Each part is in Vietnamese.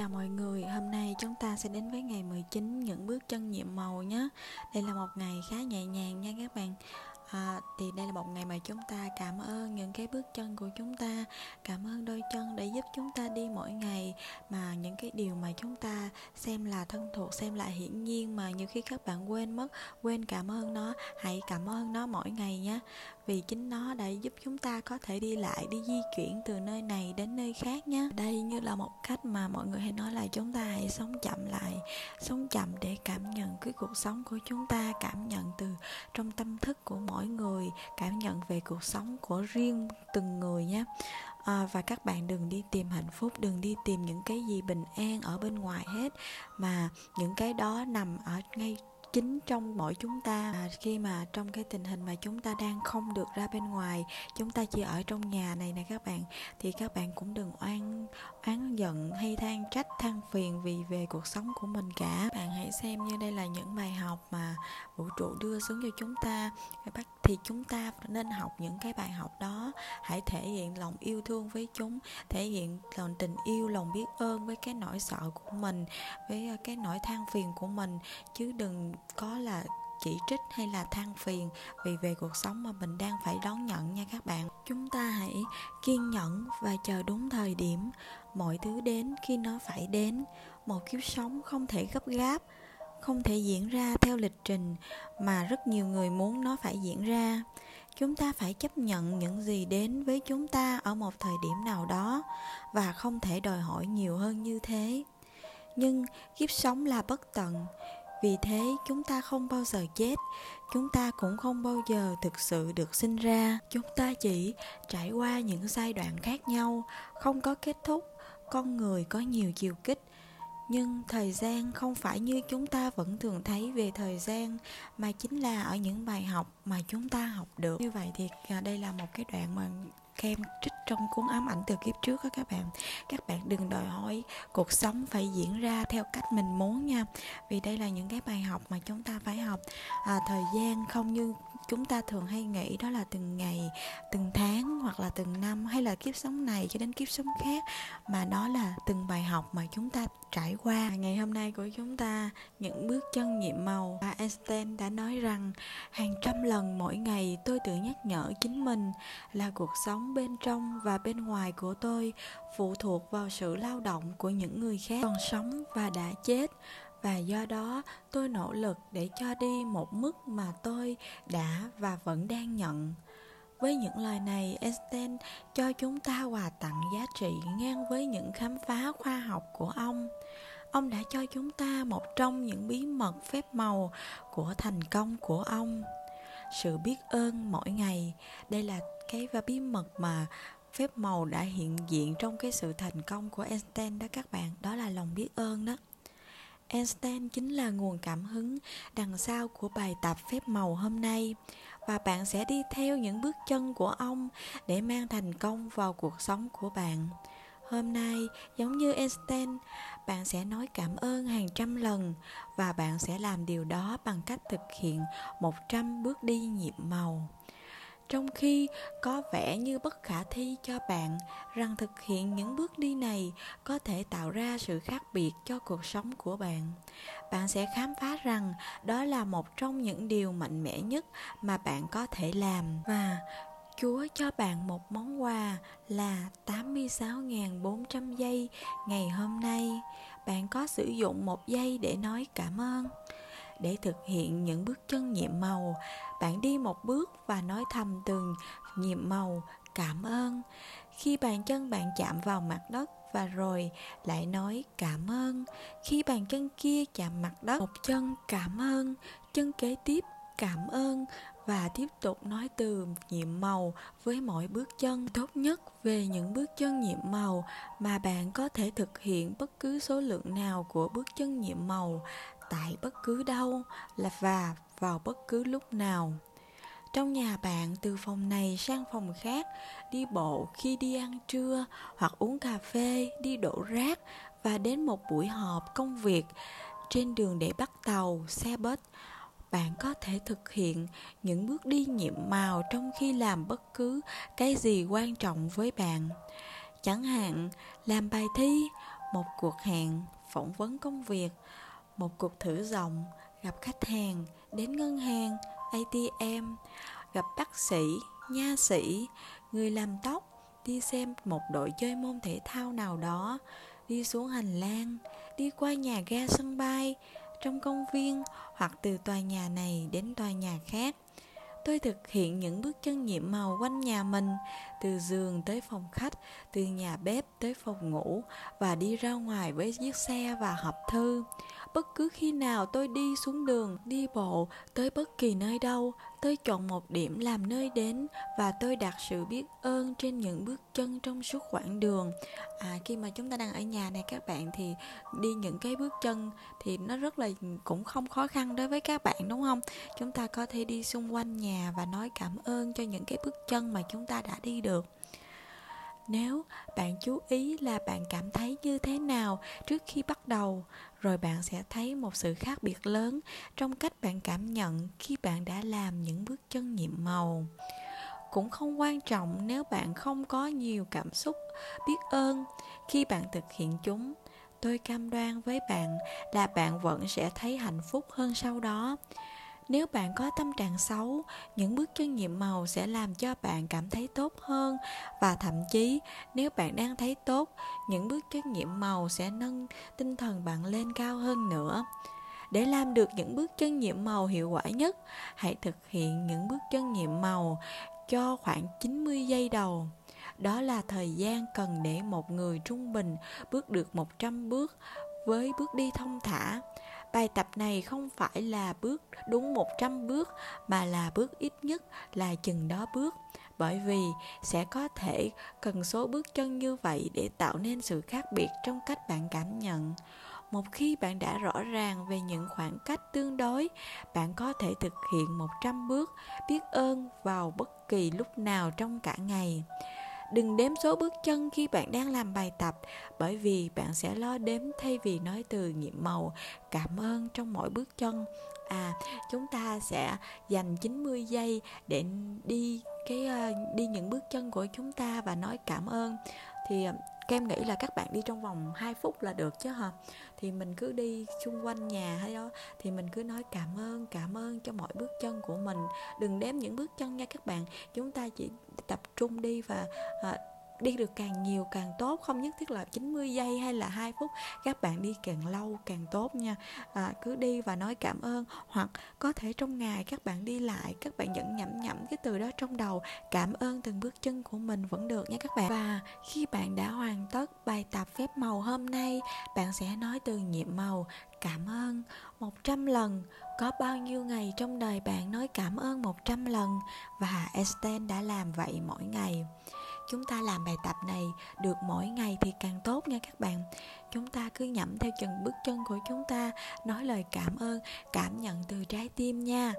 Chào mọi người, hôm nay chúng ta sẽ đến với ngày 19 những bước chân nhiệm màu nhé. Đây là một ngày khá nhẹ nhàng nha các bạn. À, thì đây là một ngày mà chúng ta cảm ơn những cái bước chân của chúng ta cảm ơn đôi chân để giúp chúng ta đi mỗi ngày. Mà những cái điều mà chúng ta xem là thân thuộc xem là hiển nhiên mà nhiều khi các bạn quên mất quên cảm ơn nó hãy cảm ơn nó mỗi ngày nhé vì chính nó đã giúp chúng ta có thể đi lại đi di chuyển từ nơi này đến nơi khác nhé đây như là một cách mà mọi người hay nói là chúng ta hãy sống chậm lại sống chậm để cảm nhận cái cuộc sống của chúng ta cảm nhận từ trong tâm thức của mỗi người cảm nhận về cuộc sống của riêng từng người nhé à, và các bạn đừng đi tìm hạnh phúc đừng đi tìm những cái gì bình an ở bên ngoài hết mà những cái đó nằm ở ngay chính trong mỗi chúng ta. À, khi mà trong cái tình hình mà chúng ta đang không được ra bên ngoài chúng ta chỉ ở trong nhà này nè các bạn thì các bạn cũng đừng oan oán giận hay than trách, than phiền vì về cuộc sống của mình cả. Bạn hãy xem như đây là những bài học mà vũ trụ đưa xuống cho chúng ta. Thì chúng ta nên học những cái bài học đó. Hãy thể hiện lòng yêu thương với chúng, thể hiện lòng tình yêu, lòng biết ơn với cái nỗi sợ của mình, với ờ, cái nỗi than phiền của mình. Chứ đừng có là chỉ trích hay là than phiền vì về cuộc sống mà mình đang phải đón nhận nha các bạn. Chúng ta hãy kiên nhẫn và chờ đúng thời điểm. Mọi thứ đến khi nó phải đến. Một kiếp sống không thể gấp gáp, không thể diễn ra theo lịch trình mà rất nhiều người muốn nó phải diễn ra. Chúng ta phải chấp nhận những gì đến với chúng ta ở một thời điểm nào đó và không thể đòi hỏi nhiều hơn như thế. Nhưng kiếp sống là bất tận vì thế, chúng ta không bao giờ chết. Chúng ta cũng không bao giờ thực sự được sinh ra. Chúng ta chỉ trải qua những giai đoạn khác nhau, không có kết thúc, con người có nhiều chiều kích. Nhưng thời gian không phải như chúng ta vẫn thường thấy về thời gian, mà chính là ở những bài học mà chúng ta học được. Như vậy thì à, đây là một cái đoạn mà kem trích trong cuốn ám ảnh từ kiếp trước đó các bạn. Các bạn đừng đòi hỏi cuộc sống phải diễn ra theo cách mình muốn nha. Vì đây là những cái bài học mà chúng ta phải học. À, thời gian không như chúng ta thường hay nghĩ đó là từng ngày từng tháng hoặc là từng năm hay là kiếp sống này cho đến kiếp sống khác mà đó là từng bài học mà chúng ta trải qua. À, ngày hôm nay của chúng ta những bước chân nhiệm màu. Và Einstein đã nói rằng hàng trăm lần mỗi ngày tôi tự nhắc nhở chính mình là cuộc sống bên trong và bên ngoài của tôi, phụ thuộc vào sự lao động của những người khác. Còn sống và đã chết, và do đó tôi nỗ lực để cho đi một mức mà tôi đã và vẫn đang nhận. Với những lời này, einstein cho chúng ta quà tặng giá trị ngang với những khám phá khoa học của ông. Ông đã cho chúng ta một trong những bí mật phép màu của thành công của ông sự biết ơn mỗi ngày. Đây là cái và bí mật mà phép màu đã hiện diện trong cái sự thành công của Einstein đó các bạn. Đó là lòng biết ơn đó. Einstein chính là nguồn cảm hứng đằng sau của bài tập phép màu hôm nay. Và bạn sẽ đi theo những bước chân của ông để mang thành công vào cuộc sống của bạn. Hôm nay, giống như Einstein, bạn sẽ nói cảm ơn hàng trăm lần và bạn sẽ làm điều đó bằng cách thực hiện 100 bước đi nhiệm màu. Trong khi có vẻ như bất khả thi cho bạn rằng thực hiện những bước đi này có thể tạo ra sự khác biệt cho cuộc sống của bạn bạn sẽ khám phá rằng đó là một trong những điều mạnh mẽ nhất mà bạn có thể làm. Và Chúa cho bạn một món quà là 86.400 giây ngày hôm nay. Bạn có sử dụng một giây để nói cảm ơn. Để thực hiện những bước chân nhiệm màu, bạn đi một bước và nói thầm từng nhiệm màu, cảm ơn. Khi bàn chân bạn chạm vào mặt đất và rồi lại nói cảm ơn. Khi bàn chân kia chạm mặt đất, một chân cảm ơn. Chân kế tiếp cảm ơn và tiếp tục nói từ nhiệm màu với mỗi bước chân. Tốt nhất về những bước chân nhiệm màu mà bạn có thể thực hiện bất cứ số lượng nào của bước chân nhiệm màu tại bất cứ đâu là và vào bất cứ lúc nào. Trong nhà bạn từ phòng này sang phòng khác, đi bộ khi đi ăn trưa hoặc uống cà phê, đi đổ rác và đến một buổi họp công việc trên đường để bắt tàu, xe bus bạn có thể thực hiện những bước đi nhiệm màu trong khi làm bất cứ cái gì quan trọng với bạn. Chẳng hạn, làm bài thi, một cuộc hẹn, phỏng vấn công việc, một cuộc thử giọng, gặp khách hàng, đến ngân hàng atm gặp bác sĩ, nha sĩ, người làm tóc, đi xem một đội chơi môn thể thao nào đó, đi xuống hành lang, đi qua nhà ga sân bay trong công viên hoặc từ tòa nhà này đến tòa nhà khác. Tôi thực hiện những bước chân nhiệm màu quanh nhà mình, từ giường tới phòng khách, từ nhà bếp tới phòng ngủ và đi ra ngoài với chiếc xe và hộp thư bất cứ khi nào tôi đi xuống đường, đi bộ, tới bất kỳ nơi đâu, tôi chọn một điểm làm nơi đến và tôi đặt sự biết ơn trên những bước chân trong suốt quãng đường. À khi mà chúng ta đang ở nhà này các bạn thì đi những cái bước chân thì nó rất là cũng không khó khăn đối với các bạn, đúng không? Chúng ta có thể đi xung quanh nhà và nói cảm ơn cho những cái bước chân mà chúng ta đã đi được nếu bạn chú ý là bạn cảm thấy như thế nào trước khi bắt đầu, rồi bạn sẽ thấy một sự khác biệt lớn trong cách bạn cảm nhận khi bạn đã làm những bước chân nhiệm màu. Cũng không quan trọng nếu bạn không có nhiều cảm xúc, biết ơn khi bạn thực hiện chúng. Tôi cam đoan với bạn là bạn vẫn sẽ thấy hạnh phúc hơn sau đó nếu bạn có tâm trạng xấu, những bước chân nhiệm màu sẽ làm cho bạn cảm thấy tốt hơn. Và thậm chí, nếu bạn đang thấy tốt, những bước chân nhiệm màu sẽ nâng tinh thần bạn lên cao hơn nữa. Để làm được những bước chân nhiệm màu hiệu quả nhất, hãy thực hiện những bước chân nhiệm màu cho khoảng 90 giây đầu. Đó là thời gian cần để một người trung bình bước được 100 bước với bước đi thông thả. Bài tập này không phải là bước đúng 100 bước, mà là bước ít nhất là chừng đó bước. Bởi vì sẽ có thể cần số bước chân như vậy để tạo nên sự khác biệt trong cách bạn cảm nhận. Một khi bạn đã rõ ràng về những khoảng cách tương đối, bạn có thể thực hiện 100 bước, biết ơn vào bất kỳ lúc nào trong cả ngày. Đừng đếm số bước chân khi bạn đang làm bài tập bởi vì bạn sẽ lo đếm thay vì nói từ nhiệm màu cảm ơn trong mỗi bước chân. À, chúng ta sẽ dành 90 giây để đi cái ờ, đi những bước chân của chúng ta và nói cảm ơn. Thì ờ, Kem nghĩ là các bạn đi trong vòng 2 phút là được chứ hả? Thì mình cứ đi xung quanh nhà hay đó Thì mình cứ nói cảm ơn, cảm ơn cho mọi bước chân của mình. Đừng đếm những bước chân nha các bạn. Chúng ta chỉ tập trung đi và à, đi được càng nhiều càng tốt không nhất thiết là 90 giây hay là 2 phút. Các bạn đi càng lâu càng tốt nha. À, cứ đi và nói cảm ơn. Hoặc có thể trong ngày các bạn đi lại các bạn vẫn nhẩm nhẩm cái từ đó trong đầu. Cảm ơn từng bước chân của mình vẫn được nha các bạn. Và khi bạn đã hoàn tất bài tập phép màu hôm nay bạn sẽ nói từ nhiệm màu. Cảm ơn 100 lần. Có bao nhiêu ngày trong đời bạn nói cảm ơn 100 lần? Và Einstein đã làm vậy mỗi ngày chúng ta làm bài tập này được mỗi ngày thì càng tốt nha các bạn. Chúng ta cứ nhẩm theo chừng bước chân của chúng ta nói lời cảm ơn cảm nhận từ trái tim nha.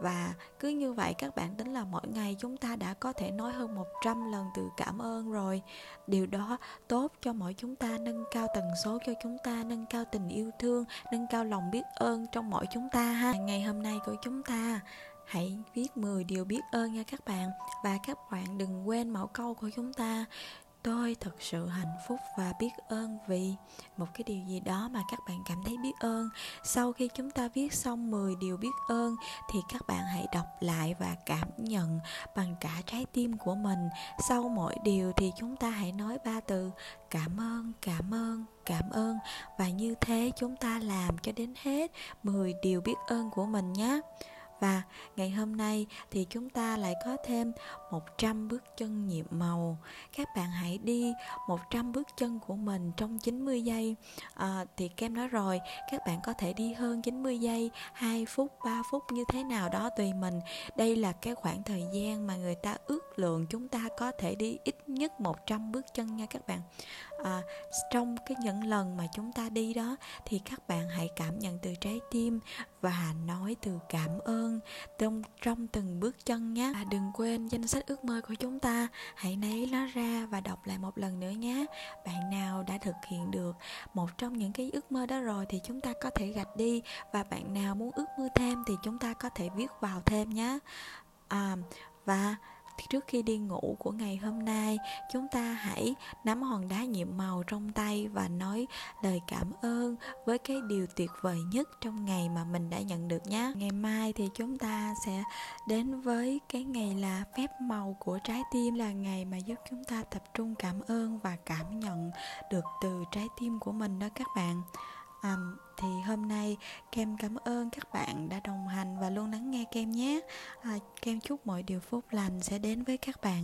Và cứ như vậy các bạn tính là mỗi ngày chúng ta đã có thể nói hơn 100 lần từ cảm ơn rồi. Điều đó tốt cho mỗi chúng ta nâng cao tần số cho chúng ta Nâng cao tình yêu thương, nâng cao lòng biết ơn trong mỗi chúng ta ha. Ngày hôm nay của chúng ta Hãy viết 10 điều biết ơn nha các bạn Và các bạn đừng quên mẫu câu của chúng ta Tôi thật sự hạnh phúc và biết ơn vì một cái điều gì đó mà các bạn cảm thấy biết ơn. Sau khi chúng ta viết xong 10 điều biết ơn thì các bạn hãy đọc lại và cảm nhận bằng cả trái tim của mình. Sau mỗi điều thì chúng ta hãy nói ba từ cảm ơn, cảm ơn, cảm ơn và như thế chúng ta làm cho đến hết 10 điều biết ơn của mình nhé. Và ngày hôm nay thì chúng ta lại có thêm 100 bước chân nhiệm màu. Các bạn hãy đi 100 bước chân của mình trong 90 giây. À, Thì Kem nói rồi, các bạn có thể đi hơn 90 giây 2 phút, 3 phút như thế nào đó tùy mình. Đây là cái khoảng thời gian mà người ta ước lượng chúng ta có thể đi ít nhất 100 bước chân nha các bạn. À, Trong cái những lần mà chúng ta đi đó Thì các bạn hãy cảm nhận từ trái tim Và nói từ cảm ơn. Vâng, trong, trong từng bước chân nhé. Và Đừng quên danh sách ước mơ của chúng ta. Hãy lấy nó ra và đọc lại một lần nữa nhé. Bạn nào đã thực hiện được một trong những cái ước mơ đó rồi Thì chúng ta có thể gạch đi. Và bạn nào muốn ước mơ thêm thì chúng ta có thể viết vào thêm nhé. À, Và trước khi đi ngủ của ngày hôm nay, chúng ta hãy nắm hòn đá nhiệm màu trong tay và nói lời cảm ơn với cái điều tuyệt vời nhất trong ngày mà mình đã nhận được nhé. Ngày mai thì chúng ta sẽ đến với cái ngày là phép màu của trái tim, là ngày mà giúp chúng ta tập trung cảm ơn và cảm nhận được từ trái tim của mình đó các bạn à, thì hôm nay kem cảm ơn các bạn đã đồng hành và luôn lắng nghe kem nhé. À, kem chúc mọi điều phúc lành sẽ đến với các bạn.